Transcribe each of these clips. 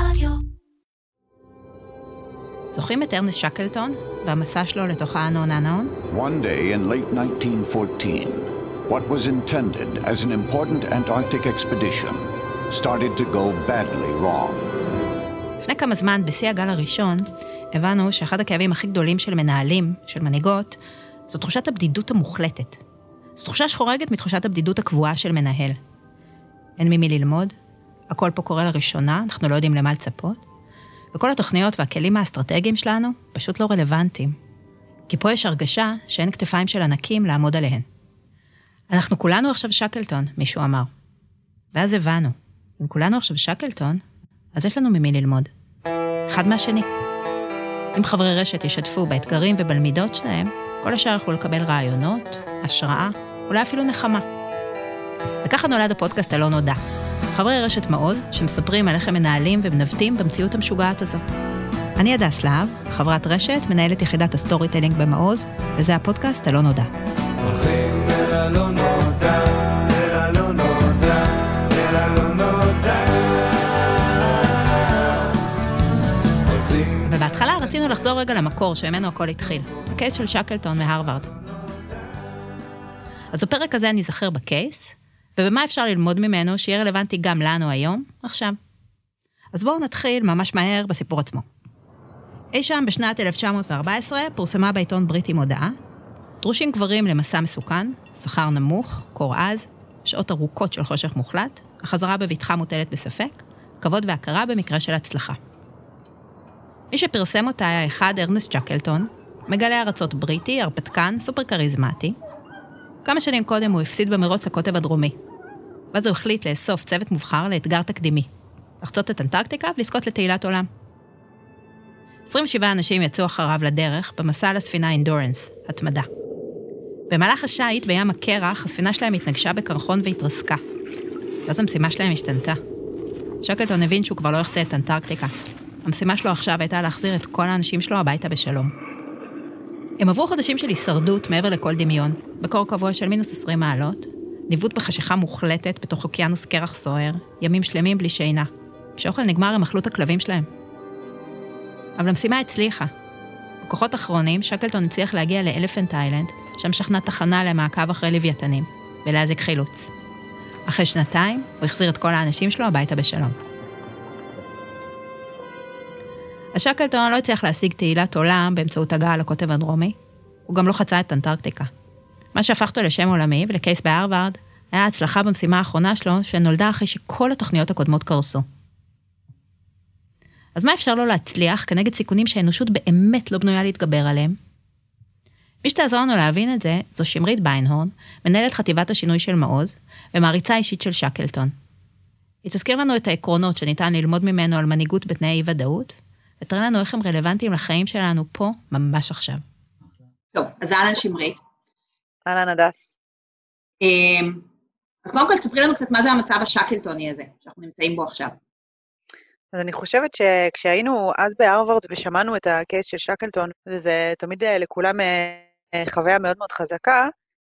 רדיו. זוכרים את ארנסט שקלטון והמסע שלו לתוך האנון האנון? One day in late 1914, what was intended as an important Antarctic expedition started to go badly wrong. לפני כמה זמן, בשיא הגל הראשון, הבנו שאחד הכאבים הכי גדולים של מנהלים, של מנהיגות, זו תחושת הבדידות המוחלטת. זו תחושה שחורגת מתחושת הבדידות הקבועה של מנהל. אין ממי ללמוד, הכל פה קורה לראשונה, אנחנו לא יודעים למה לצפות, וכל התוכניות והכלים האסטרטגיים שלנו פשוט לא רלוונטיים. כי פה יש הרגשה שאין כתפיים של ענקים לעמוד עליהן. אנחנו כולנו עכשיו שקלטון, מישהו אמר. ואז הבנו, אם כולנו עכשיו שקלטון, אז יש לנו ממי ללמוד. אחד מהשני. אם חברי רשת ישתפו באתגרים ובלמידות שלהם, כל השאר יוכלו לקבל רעיונות, השראה, אולי אפילו נחמה. וככה נולד הפודקאסט הלא נודע. חברי רשת מעוז, שמספרים על איך הם מנהלים ומנווטים במציאות המשוגעת הזו. אני הדס להב, חברת רשת, מנהלת יחידת ה storytelling במעוז, וזה הפודקאסט הלא נודע. הולכים אל הלא נודע, אל הלא נודע, אל הלא נודע. הולכים ובהתחלה רצינו לחזור רגע למקור שממנו הכל התחיל, הקייס של שקלטון מהרווארד. אז בפרק הזה אני אזכר בקייס, ובמה אפשר ללמוד ממנו שיהיה רלוונטי גם לנו היום, עכשיו. אז בואו נתחיל ממש מהר בסיפור עצמו. אי שם בשנת 1914 פורסמה בעיתון בריטי מודעה, דרושים גברים למסע מסוכן, שכר נמוך, קור עז, שעות ארוכות של חושך מוחלט, החזרה בבטחה מוטלת בספק, כבוד והכרה במקרה של הצלחה. מי שפרסם אותה היה אחד ארנסט שקלטון, מגלה ארצות בריטי, הרפתקן, סופר כריזמטי. כמה שנים קודם הוא הפסיד במרוץ לקוטב הדרומי. ואז הוא החליט לאסוף צוות מובחר לאתגר תקדימי. לחצות את אנטרקטיקה ולזכות לתהילת עולם. 27 אנשים יצאו אחריו לדרך במסע על הספינה אינדורנס, התמדה. במהלך השיט בים הקרח, הספינה שלהם התנגשה בקרחון והתרסקה. ואז המשימה שלהם השתנתה. שקלטון הבין שהוא כבר לא יחצה את אנטרקטיקה. המשימה שלו עכשיו הייתה להחזיר את כל האנשים שלו הביתה בשלום. הם עברו חודשים של הישרדות מעבר לכל דמיון, בקור קבוע של מינוס 20 מעלות, ניווט בחשיכה מוחלטת בתוך אוקיינוס קרח סוער, ימים שלמים בלי שינה. כשהאוכל נגמר הם אכלו את הכלבים שלהם. אבל המשימה הצליחה. בכוחות אחרונים, שקלטון הצליח להגיע לאלפנט איילנד, שם שכנה תחנה למעקב אחרי לוויתנים, ולהזיק חילוץ. אחרי שנתיים, הוא החזיר את כל האנשים שלו הביתה בשלום. אז שקלטון לא הצליח להשיג תהילת עולם באמצעות הגעה לקוטב הדרומי, הוא גם לא חצה את אנטרקטיקה. מה שהפך אותו לשם עולמי ולקייס בהרווארד, היה ההצלחה במשימה האחרונה שלו, שנולדה אחרי שכל התוכניות הקודמות קרסו. אז מה אפשר לו להצליח כנגד סיכונים שהאנושות באמת לא בנויה להתגבר עליהם? מי שתעזור לנו להבין את זה, זו שמרית ביינהורן, מנהלת חטיבת השינוי של מעוז, ומעריצה אישית של שקלטון. היא תזכיר לנו את העקרונות שניתן ללמוד ממנו על מנהיגות בתנאי אי-ודאות, ותראה לנו איך הם רלוונטיים לחיים שלנו פה, ממש עכשיו. טוב, אז אהלן שמרית. אהלן הדס. אמ, אז קודם כל תספרי לנו קצת מה זה המצב השקלטוני הזה, שאנחנו נמצאים בו עכשיו. אז אני חושבת שכשהיינו אז בהרווארד ושמענו את ה case של שקלטון, וזה תמיד אה, לכולם אה, אה, חוויה מאוד מאוד חזקה,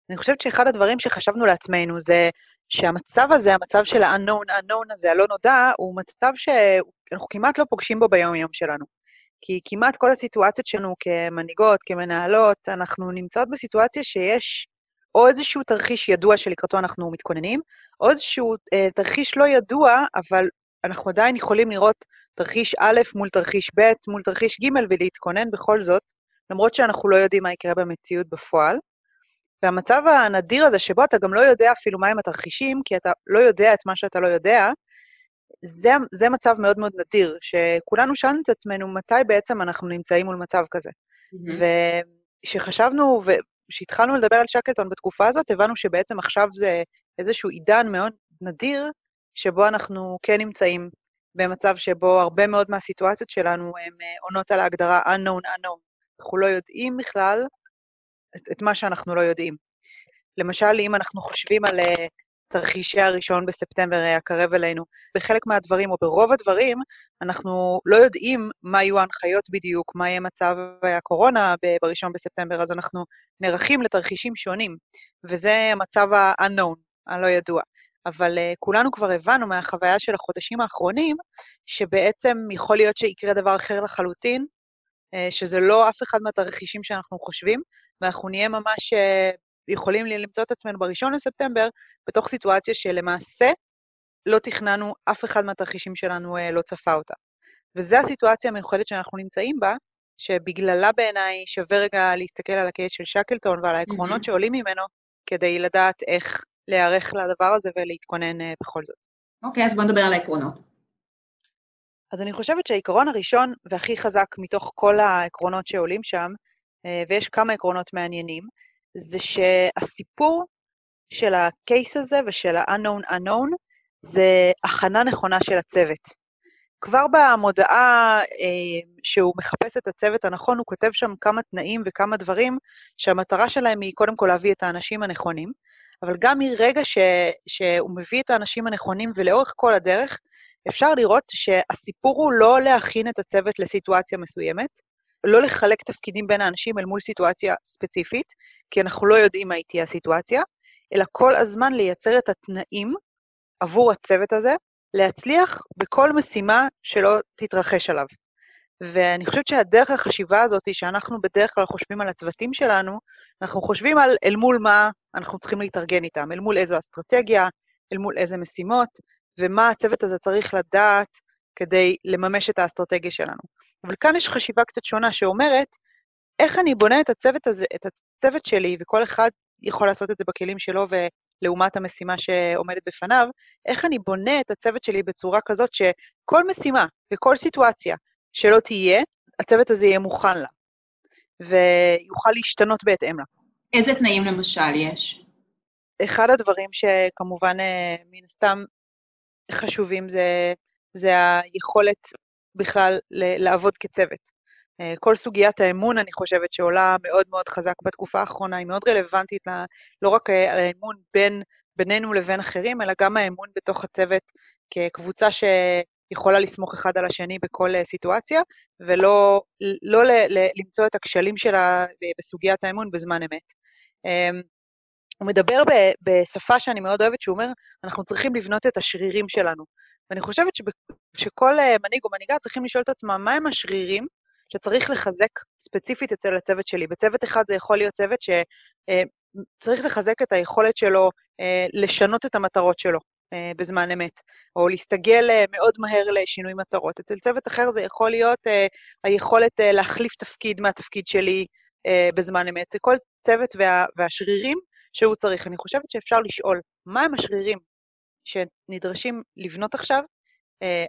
אני חושבת שאחד הדברים שחשבנו לעצמנו זה שהמצב הזה, המצב של ה-unknown, unknown הזה, הלא נודע, הוא מצב שאנחנו כמעט לא פוגשים בו ביום-יום שלנו. כי כמעט כל הסיטואציות שלנו כמנהיגות, כמנהלות, אנחנו נמצאות בסיטואציה שיש או איזשהו תרחיש ידוע שלקראתו אנחנו מתכוננים, או איזשהו אה, תרחיש לא ידוע, אבל אנחנו עדיין יכולים לראות תרחיש א' מול תרחיש ב' מול תרחיש ג' ולהתכונן בכל זאת, למרות שאנחנו לא יודעים מה יקרה במציאות בפועל. והמצב הנדיר הזה, שבו אתה גם לא יודע אפילו מהם התרחישים, כי אתה לא יודע את מה שאתה לא יודע, זה, זה מצב מאוד מאוד נדיר, שכולנו שאלנו את עצמנו מתי בעצם אנחנו נמצאים מול מצב כזה. Mm-hmm. וכשחשבנו, וכשהתחלנו לדבר על שקלטון בתקופה הזאת, הבנו שבעצם עכשיו זה איזשהו עידן מאוד נדיר, שבו אנחנו כן נמצאים במצב שבו הרבה מאוד מהסיטואציות שלנו הן אה, עונות על ההגדרה unknown unknown. אנחנו לא יודעים בכלל את, את מה שאנחנו לא יודעים. למשל, אם אנחנו חושבים על uh, תרחישי הראשון בספטמבר uh, הקרב אלינו, בחלק מהדברים, או ברוב הדברים, אנחנו לא יודעים מה יהיו ההנחיות בדיוק, מה יהיה מצב הקורונה בראשון בספטמבר, אז אנחנו נערכים לתרחישים שונים, וזה המצב ה-unknown, הלא ידוע. אבל uh, כולנו כבר הבנו מהחוויה של החודשים האחרונים, שבעצם יכול להיות שיקרה דבר אחר לחלוטין, uh, שזה לא אף אחד מהתרחישים שאנחנו חושבים, ואנחנו נהיה ממש uh, יכולים למצוא את עצמנו בראשון לספטמבר בתוך סיטואציה שלמעשה לא תכננו, אף אחד מהתרחישים שלנו uh, לא צפה אותה. וזו הסיטואציה המיוחדת שאנחנו נמצאים בה, שבגללה בעיניי שווה רגע להסתכל על הקייס של שקלטון ועל העקרונות mm-hmm. שעולים ממנו, כדי לדעת איך להיערך לדבר הזה ולהתכונן uh, בכל זאת. אוקיי, okay, אז בוא נדבר על העקרונות. אז אני חושבת שהעיקרון הראשון והכי חזק מתוך כל העקרונות שעולים שם, uh, ויש כמה עקרונות מעניינים, זה שהסיפור של הקייס הזה ושל ה-unknown unknown זה הכנה נכונה של הצוות. כבר במודעה אה, שהוא מחפש את הצוות הנכון, הוא כותב שם כמה תנאים וכמה דברים שהמטרה שלהם היא קודם כל להביא את האנשים הנכונים, אבל גם מרגע ש, שהוא מביא את האנשים הנכונים ולאורך כל הדרך, אפשר לראות שהסיפור הוא לא להכין את הצוות לסיטואציה מסוימת, לא לחלק תפקידים בין האנשים אל מול סיטואציה ספציפית, כי אנחנו לא יודעים מה תהיה הסיטואציה, אלא כל הזמן לייצר את התנאים עבור הצוות הזה, להצליח בכל משימה שלא תתרחש עליו. ואני חושבת שהדרך החשיבה הזאת, שאנחנו בדרך כלל חושבים על הצוותים שלנו, אנחנו חושבים על אל מול מה אנחנו צריכים להתארגן איתם, אל מול איזו אסטרטגיה, אל מול איזה משימות, ומה הצוות הזה צריך לדעת כדי לממש את האסטרטגיה שלנו. אבל כאן יש חשיבה קצת שונה שאומרת, איך אני בונה את הצוות הזה, את הצוות שלי, וכל אחד יכול לעשות את זה בכלים שלו ולעומת המשימה שעומדת בפניו, איך אני בונה את הצוות שלי בצורה כזאת שכל משימה וכל סיטואציה שלא תהיה, הצוות הזה יהיה מוכן לה, ויוכל להשתנות בהתאם לה. איזה תנאים למשל יש? אחד הדברים שכמובן אה, מן הסתם חשובים זה, זה היכולת בכלל לעבוד כצוות. אה, כל סוגיית האמון, אני חושבת, שעולה מאוד מאוד חזק בתקופה האחרונה, היא מאוד רלוונטית לא רק אה, על האמון בין, בינינו לבין אחרים, אלא גם האמון בתוך הצוות כקבוצה שיכולה לסמוך אחד על השני בכל אה, סיטואציה, ולא לא ל, ל, למצוא את הכשלים שלה בסוגיית האמון בזמן אמת. אמ, הוא מדבר ב, בשפה שאני מאוד אוהבת, שהוא אומר, אנחנו צריכים לבנות את השרירים שלנו. ואני חושבת שכל מנהיג או מנהיגה צריכים לשאול את עצמם, מהם השרירים שצריך לחזק ספציפית אצל הצוות שלי. בצוות אחד זה יכול להיות צוות שצריך אה, לחזק את היכולת שלו אה, לשנות את המטרות שלו אה, בזמן אמת, או להסתגל מאוד מהר לשינוי מטרות. אצל צוות אחר זה יכול להיות היכולת להחליף תפקיד מהתפקיד שלי בזמן אמת. זה כל צוות וה, והשרירים שהוא צריך. אני חושבת שאפשר לשאול, מהם השרירים שנדרשים לבנות עכשיו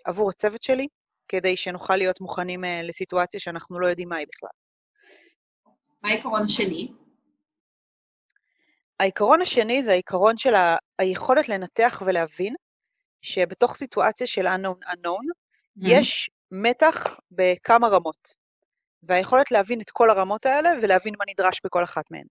עבור הצוות שלי, כדי שנוכל להיות מוכנים אה, לסיטואציה שאנחנו לא יודעים מה היא בכלל. מה העיקרון השני? העיקרון השני זה העיקרון של ה... היכולת לנתח ולהבין שבתוך סיטואציה של unknown unknown, mm-hmm. יש מתח בכמה רמות, והיכולת להבין את כל הרמות האלה ולהבין מה נדרש בכל אחת מהן.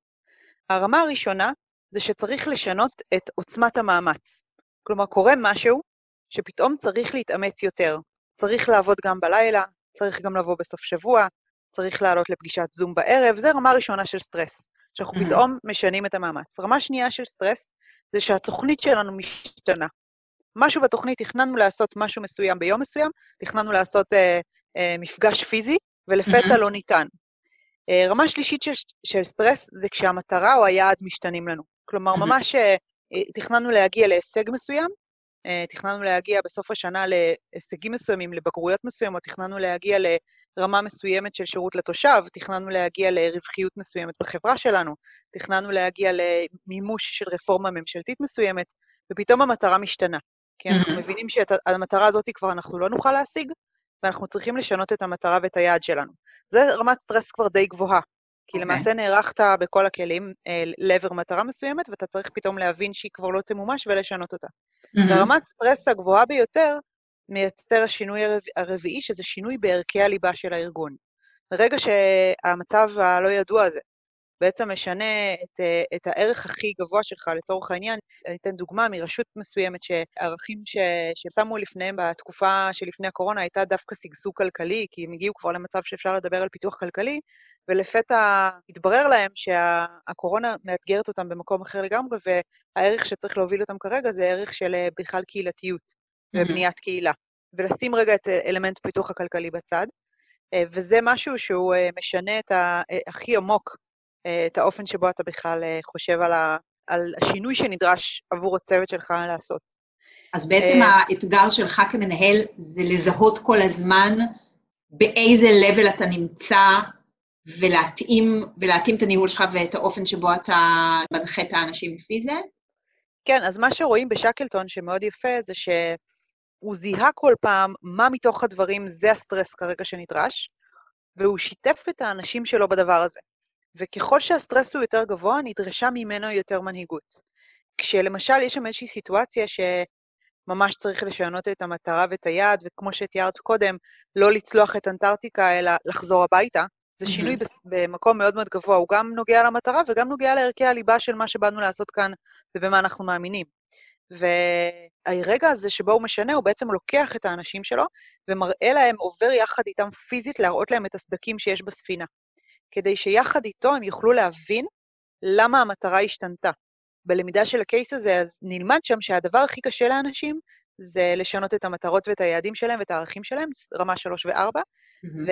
הרמה הראשונה זה שצריך לשנות את עוצמת המאמץ. כלומר, קורה משהו שפתאום צריך להתאמץ יותר, צריך לעבוד גם בלילה, צריך גם לבוא בסוף שבוע, צריך לעלות לפגישת זום בערב, זה רמה ראשונה של סטרס, שאנחנו mm-hmm. פתאום משנים את המאמץ. רמה שנייה של סטרס זה שהתוכנית שלנו משתנה. משהו בתוכנית, תכננו לעשות משהו מסוים ביום מסוים, תכננו לעשות אה, אה, מפגש פיזי, ולפתע mm-hmm. לא ניתן. אה, רמה שלישית של, של סטרס זה כשהמטרה או היעד משתנים לנו. כלומר, mm-hmm. ממש אה, תכננו להגיע להישג מסוים, אה, תכננו להגיע בסוף השנה להישגים מסוימים, לבגרויות מסוימות, תכננו להגיע לרמה מסוימת של שירות לתושב, תכננו להגיע לרווחיות מסוימת בחברה שלנו, תכננו להגיע למימוש של רפורמה ממשלתית מסוימת, ופתאום המטרה משתנה. כי אנחנו מבינים שאת המטרה הזאת כבר אנחנו לא נוכל להשיג, ואנחנו צריכים לשנות את המטרה ואת היעד שלנו. זו רמת סטרס כבר די גבוהה, כי okay. אוקיי. למעשה נערכת בכל הכלים אה, לעבר מטרה מסוימת, ואתה צריך פתאום להבין שהיא כבר לא תמומש ולשנות אותה. Mm-hmm. ברמת סטרס הגבוהה ביותר, מייצר השינוי הרב... הרביעי, שזה שינוי בערכי הליבה של הארגון. ברגע שהמצב הלא ידוע הזה, בעצם משנה את, אה, את הערך הכי גבוה שלך, לצורך העניין. אני אתן דוגמה מרשות מסוימת שערכים ש, ששמו לפניהם בתקופה שלפני הקורונה הייתה דווקא שגשוג כלכלי, כי הם הגיעו כבר למצב שאפשר לדבר על פיתוח כלכלי, ולפתע התברר להם שהקורונה מאתגרת אותם במקום אחר לגמרי, והערך שצריך להוביל אותם כרגע זה ערך של אה, בכלל קהילתיות ובניית קהילה. ולשים רגע את אלמנט הפיתוח הכלכלי בצד. אה, וזה משהו שהוא אה, משנה את ה... הכי עמוק את האופן שבו אתה בכלל חושב על, ה... על השינוי שנדרש עבור הצוות שלך לעשות. אז בעצם האתגר שלך כמנהל זה לזהות כל הזמן באיזה level אתה נמצא ולהתאים, ולהתאים את הניהול שלך ואת האופן שבו אתה מנחה את האנשים לפי זה? כן, אז מה שרואים בשקלטון שמאוד יפה זה שהוא זיהה כל פעם מה מתוך הדברים זה הסטרס כרגע שנדרש, והוא שיתף את האנשים שלו בדבר הזה. וככל שהסטרס הוא יותר גבוה, נדרשה ממנו יותר מנהיגות. כשלמשל יש שם איזושהי סיטואציה שממש צריך לשנות את המטרה ואת היעד, וכמו שתיארת קודם, לא לצלוח את אנטארקטיקה, אלא לחזור הביתה, זה שינוי mm-hmm. במקום מאוד מאוד גבוה, הוא גם נוגע למטרה וגם נוגע לערכי הליבה של מה שבאנו לעשות כאן ובמה אנחנו מאמינים. והרגע הזה שבו הוא משנה, הוא בעצם לוקח את האנשים שלו ומראה להם, עובר יחד איתם פיזית, להראות להם את הסדקים שיש בספינה. כדי שיחד איתו הם יוכלו להבין למה המטרה השתנתה. בלמידה של הקייס הזה, אז נלמד שם שהדבר הכי קשה לאנשים זה לשנות את המטרות ואת היעדים שלהם ואת הערכים שלהם, רמה 3 ו-4, mm-hmm.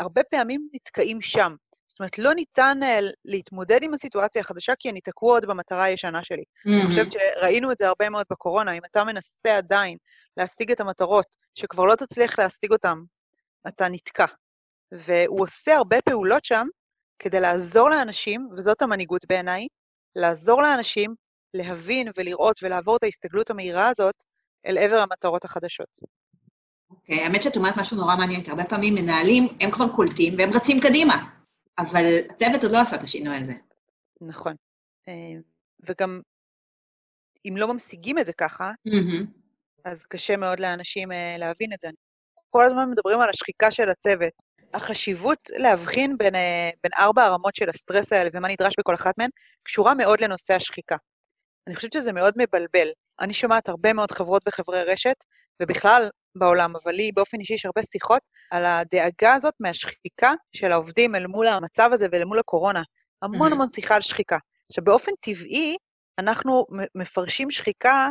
והרבה פעמים נתקעים שם. זאת אומרת, לא ניתן uh, להתמודד עם הסיטואציה החדשה, כי אני תקוע עוד במטרה הישנה שלי. Mm-hmm. אני חושבת שראינו את זה הרבה מאוד בקורונה, אם אתה מנסה עדיין להשיג את המטרות, שכבר לא תצליח להשיג אותן, אתה נתקע. והוא עושה הרבה פעולות שם כדי לעזור לאנשים, וזאת המנהיגות בעיניי, לעזור לאנשים להבין ולראות ולעבור את ההסתגלות המהירה הזאת אל עבר המטרות החדשות. אוקיי, okay, האמת שאת אומרת משהו נורא מעניין, כי הרבה פעמים מנהלים, הם כבר קולטים והם רצים קדימה, אבל הצוות עוד לא עשה את השינוי הזה. נכון. אה, וגם, אם לא ממשיגים את זה ככה, mm-hmm. אז קשה מאוד לאנשים אה, להבין את זה. כל הזמן מדברים על השחיקה של הצוות. החשיבות להבחין בין, אה, בין ארבע הרמות של הסטרס האלה ומה נדרש בכל אחת מהן, קשורה מאוד לנושא השחיקה. אני חושבת שזה מאוד מבלבל. אני שומעת הרבה מאוד חברות וחברי רשת, ובכלל בעולם, אבל לי באופן אישי יש הרבה שיחות על הדאגה הזאת מהשחיקה של העובדים אל מול המצב הזה ואל מול הקורונה. המון המון שיחה על שחיקה. עכשיו, באופן טבעי, אנחנו מפרשים שחיקה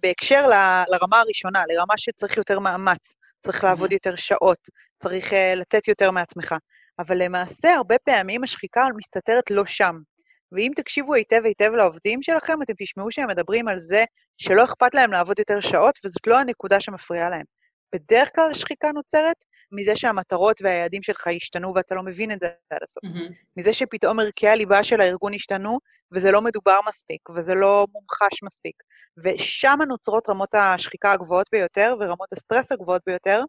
בהקשר ל, לרמה הראשונה, לרמה שצריך יותר מאמץ, צריך לעבוד יותר שעות, צריך uh, לתת יותר מעצמך. אבל למעשה, הרבה פעמים השחיקה מסתתרת לא שם. ואם תקשיבו היטב היטב לעובדים שלכם, אתם תשמעו שהם מדברים על זה שלא אכפת להם לעבוד יותר שעות, וזאת לא הנקודה שמפריעה להם. בדרך כלל שחיקה נוצרת מזה שהמטרות והיעדים שלך השתנו ואתה לא מבין את זה עד הסוף. Mm-hmm. מזה שפתאום ערכי הליבה של הארגון השתנו, וזה לא מדובר מספיק, וזה לא מומחש מספיק. ושם נוצרות רמות השחיקה הגבוהות ביותר ורמות הסטרס הגבוהות ביותר,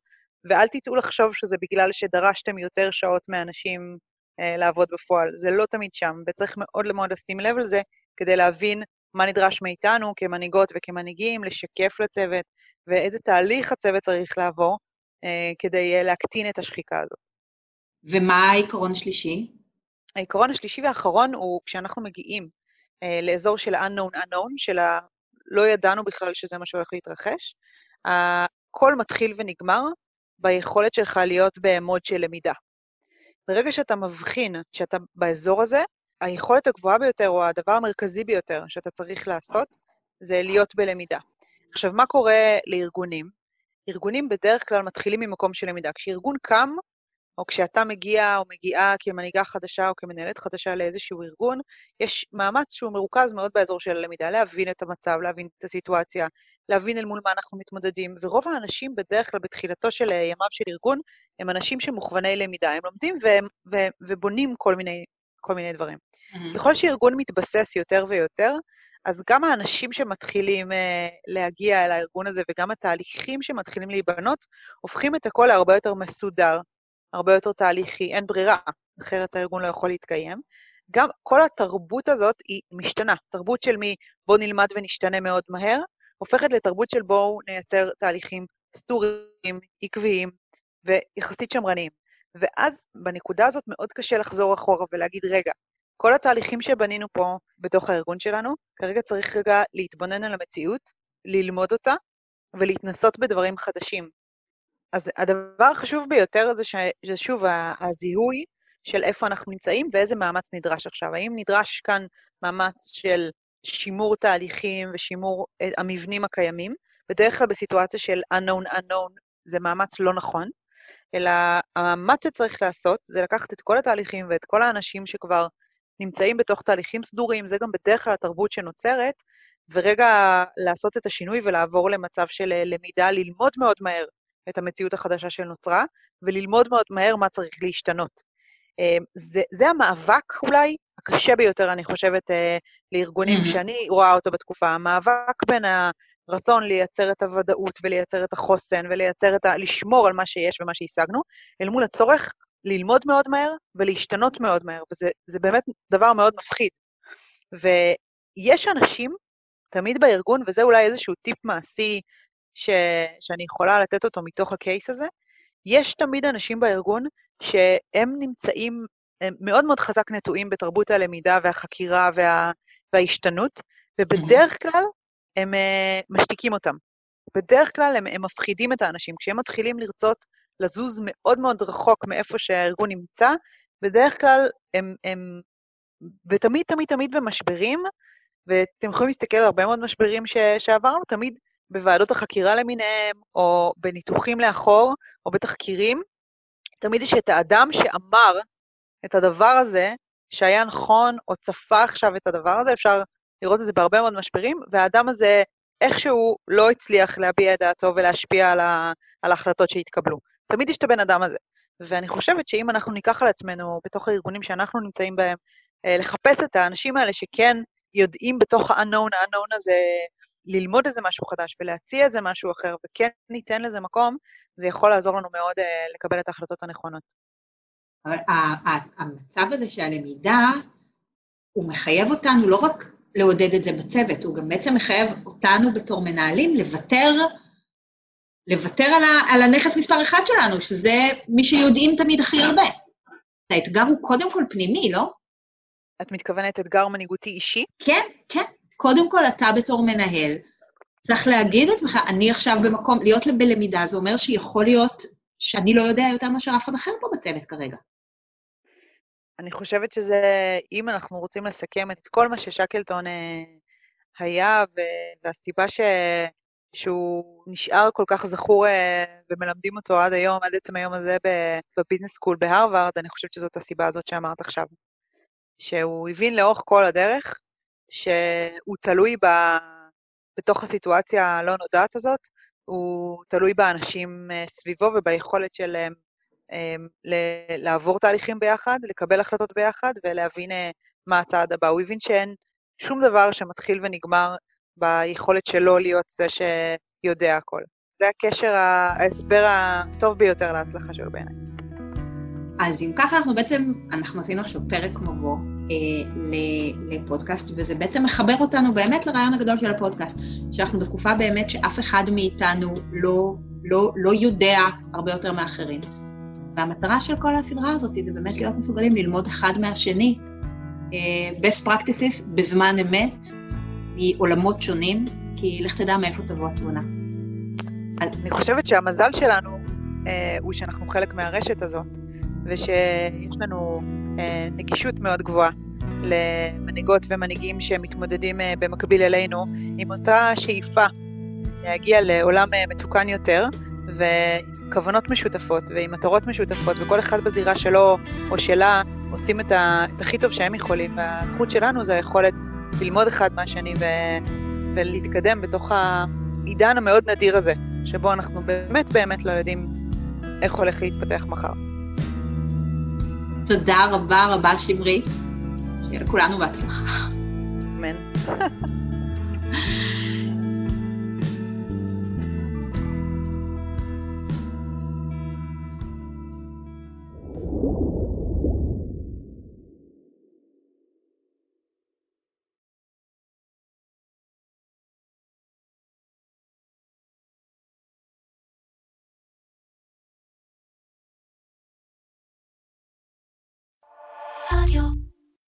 ואל תטעו לחשוב שזה בגלל שדרשתם יותר שעות מאנשים אה, לעבוד בפועל. זה לא תמיד שם, וצריך מאוד מאוד לשים לב על זה כדי להבין מה נדרש מאיתנו כמנהיגות וכמנהיגים, לשקף לצוות, ואיזה תהליך הצוות צריך לעבור אה, כדי אה, להקטין את השחיקה הזאת. ומה העיקרון השלישי? העיקרון השלישי והאחרון הוא כשאנחנו מגיעים אה, לאזור של unknown unknown, של ה... לא ידענו בכלל שזה מה שהולך להתרחש, הכל מתחיל ונגמר ביכולת שלך להיות במוד של למידה. ברגע שאתה מבחין שאתה באזור הזה, היכולת הגבוהה ביותר, או הדבר המרכזי ביותר שאתה צריך לעשות, זה להיות בלמידה. עכשיו, מה קורה לארגונים? ארגונים בדרך כלל מתחילים ממקום של למידה. כשארגון קם, או כשאתה מגיע או מגיעה כמנהיגה חדשה או כמנהלת חדשה לאיזשהו ארגון, יש מאמץ שהוא מרוכז מאוד באזור של הלמידה, להבין את המצב, להבין את הסיטואציה, להבין אל מול מה אנחנו מתמודדים, ורוב האנשים בדרך כלל בתחילתו של ימיו של ארגון הם אנשים שמוכווני למידה, הם לומדים והם, ו, ובונים כל מיני, כל מיני דברים. Mm-hmm. ככל שארגון מתבסס יותר ויותר, אז גם האנשים שמתחילים uh, להגיע אל הארגון הזה וגם התהליכים שמתחילים להיבנות, הופכים את הכל להרבה יותר מסודר, הרבה יותר תהליכי, אין ברירה, אחרת הארגון לא יכול להתקיים. גם כל התרבות הזאת היא משתנה, תרבות של מי בוא נלמד ונשתנה מאוד מהר, הופכת לתרבות של בואו נייצר תהליכים סטוריים, עקביים ויחסית שמרניים. ואז בנקודה הזאת מאוד קשה לחזור אחורה ולהגיד, רגע, כל התהליכים שבנינו פה בתוך הארגון שלנו, כרגע צריך רגע להתבונן על המציאות, ללמוד אותה ולהתנסות בדברים חדשים. אז הדבר החשוב ביותר זה, ש... זה שוב הזיהוי של איפה אנחנו נמצאים ואיזה מאמץ נדרש עכשיו. האם נדרש כאן מאמץ של שימור תהליכים ושימור אה, המבנים הקיימים? בדרך כלל בסיטואציה של unknown unknown זה מאמץ לא נכון, אלא המאמץ שצריך לעשות זה לקחת את כל התהליכים ואת כל האנשים שכבר נמצאים בתוך תהליכים סדורים, זה גם בדרך כלל התרבות שנוצרת, ורגע לעשות את השינוי ולעבור למצב של אה, למידה, ללמוד מאוד מהר את המציאות החדשה שנוצרה, וללמוד מאוד מהר מה צריך להשתנות. אה, זה, זה המאבק אולי הקשה ביותר, אני חושבת, אה, לארגונים mm-hmm. שאני רואה אותו בתקופה, המאבק בין הרצון לייצר את הוודאות ולייצר את החוסן ולייצר את ה... לשמור על מה שיש ומה שהשגנו, אל מול הצורך ללמוד מאוד מהר ולהשתנות מאוד מהר, וזה באמת דבר מאוד מפחיד. ויש אנשים תמיד בארגון, וזה אולי איזשהו טיפ מעשי ש... שאני יכולה לתת אותו מתוך הקייס הזה, יש תמיד אנשים בארגון שהם נמצאים, הם מאוד מאוד חזק נטועים בתרבות הלמידה והחקירה וה... וההשתנות, ובדרך כלל הם uh, משתיקים אותם. בדרך כלל הם, הם מפחידים את האנשים. כשהם מתחילים לרצות לזוז מאוד מאוד רחוק מאיפה שהארגון נמצא, בדרך כלל הם, הם ותמיד, תמיד, תמיד במשברים, ואתם יכולים להסתכל על הרבה מאוד משברים ש, שעברנו, תמיד בוועדות החקירה למיניהם, או בניתוחים לאחור, או בתחקירים, תמיד יש את האדם שאמר את הדבר הזה, שהיה נכון, או צפה עכשיו את הדבר הזה, אפשר לראות את זה בהרבה מאוד משברים, והאדם הזה איכשהו לא הצליח להביע את דעתו ולהשפיע על, ה, על ההחלטות שהתקבלו. תמיד יש את הבן אדם הזה. ואני חושבת שאם אנחנו ניקח על עצמנו, בתוך הארגונים שאנחנו נמצאים בהם, אה, לחפש את האנשים האלה שכן יודעים בתוך ה-unknown, ה-unknown הזה, ללמוד איזה משהו חדש ולהציע איזה משהו אחר, וכן ניתן לזה מקום, זה יכול לעזור לנו מאוד uh, לקבל את ההחלטות הנכונות. אבל המצב הזה שהלמידה, הוא מחייב אותנו לא רק לעודד את זה בצוות, הוא גם בעצם מחייב אותנו בתור מנהלים לוותר לוותר על, ה, על הנכס מספר אחד שלנו, שזה מי שיודעים תמיד הכי הרבה. האתגר הוא קודם כל פנימי, לא? את מתכוונת אתגר מנהיגותי אישי? כן, כן. קודם כל, אתה בתור מנהל, צריך להגיד את עצמך, אני עכשיו במקום, להיות בלמידה, זה אומר שיכול להיות שאני לא יודע יותר מאשר אף אחד אחר פה בצוות כרגע. אני חושבת שזה, אם אנחנו רוצים לסכם את כל מה ששקלטון אה, היה, והסיבה ש... שהוא נשאר כל כך זכור אה, ומלמדים אותו עד היום, עד עצם היום הזה בביזנס סקול בהרווארד, אני חושבת שזאת הסיבה הזאת שאמרת עכשיו. שהוא הבין לאורך כל הדרך שהוא תלוי ב... בתוך הסיטואציה הלא נודעת הזאת, הוא תלוי באנשים אה, סביבו וביכולת שלהם לעבור תהליכים ביחד, לקבל החלטות ביחד ולהבין אה, מה הצעד הבא. הוא הבין שאין שום דבר שמתחיל ונגמר ביכולת שלו להיות זה שיודע הכל. זה הקשר, ההסבר הטוב ביותר להצלחה שלו בעיניי. אז אם ככה אנחנו בעצם, אנחנו עשינו עכשיו פרק מבוא לפודקאסט, וזה בעצם מחבר אותנו באמת לרעיון הגדול של הפודקאסט, שאנחנו בתקופה באמת שאף אחד מאיתנו לא, לא, לא יודע הרבה יותר מאחרים. והמטרה של כל הסדרה הזאת זה באמת להיות מסוגלים ללמוד אחד מהשני, אה, best practices בזמן אמת, מעולמות שונים, כי לך תדע מאיפה תבוא התמונה. אני חושבת שהמזל שלנו אה, הוא שאנחנו חלק מהרשת הזאת, ושיש לנו אה, נגישות מאוד גבוהה למנהיגות ומנהיגים שמתמודדים אה, במקביל אלינו עם אותה שאיפה להגיע לעולם אה, מתוקן יותר, ועם כוונות משותפות ועם מטרות משותפות, וכל אחד בזירה שלו או שלה עושים את, ה, את הכי טוב שהם יכולים, והזכות שלנו זה היכולת ללמוד אחד מהשני ו... ולהתקדם בתוך העידן המאוד נדיר הזה, שבו אנחנו באמת באמת לא יודעים איך הולך להתפתח מחר. תודה רבה רבה, これあのバトマン。ごめん。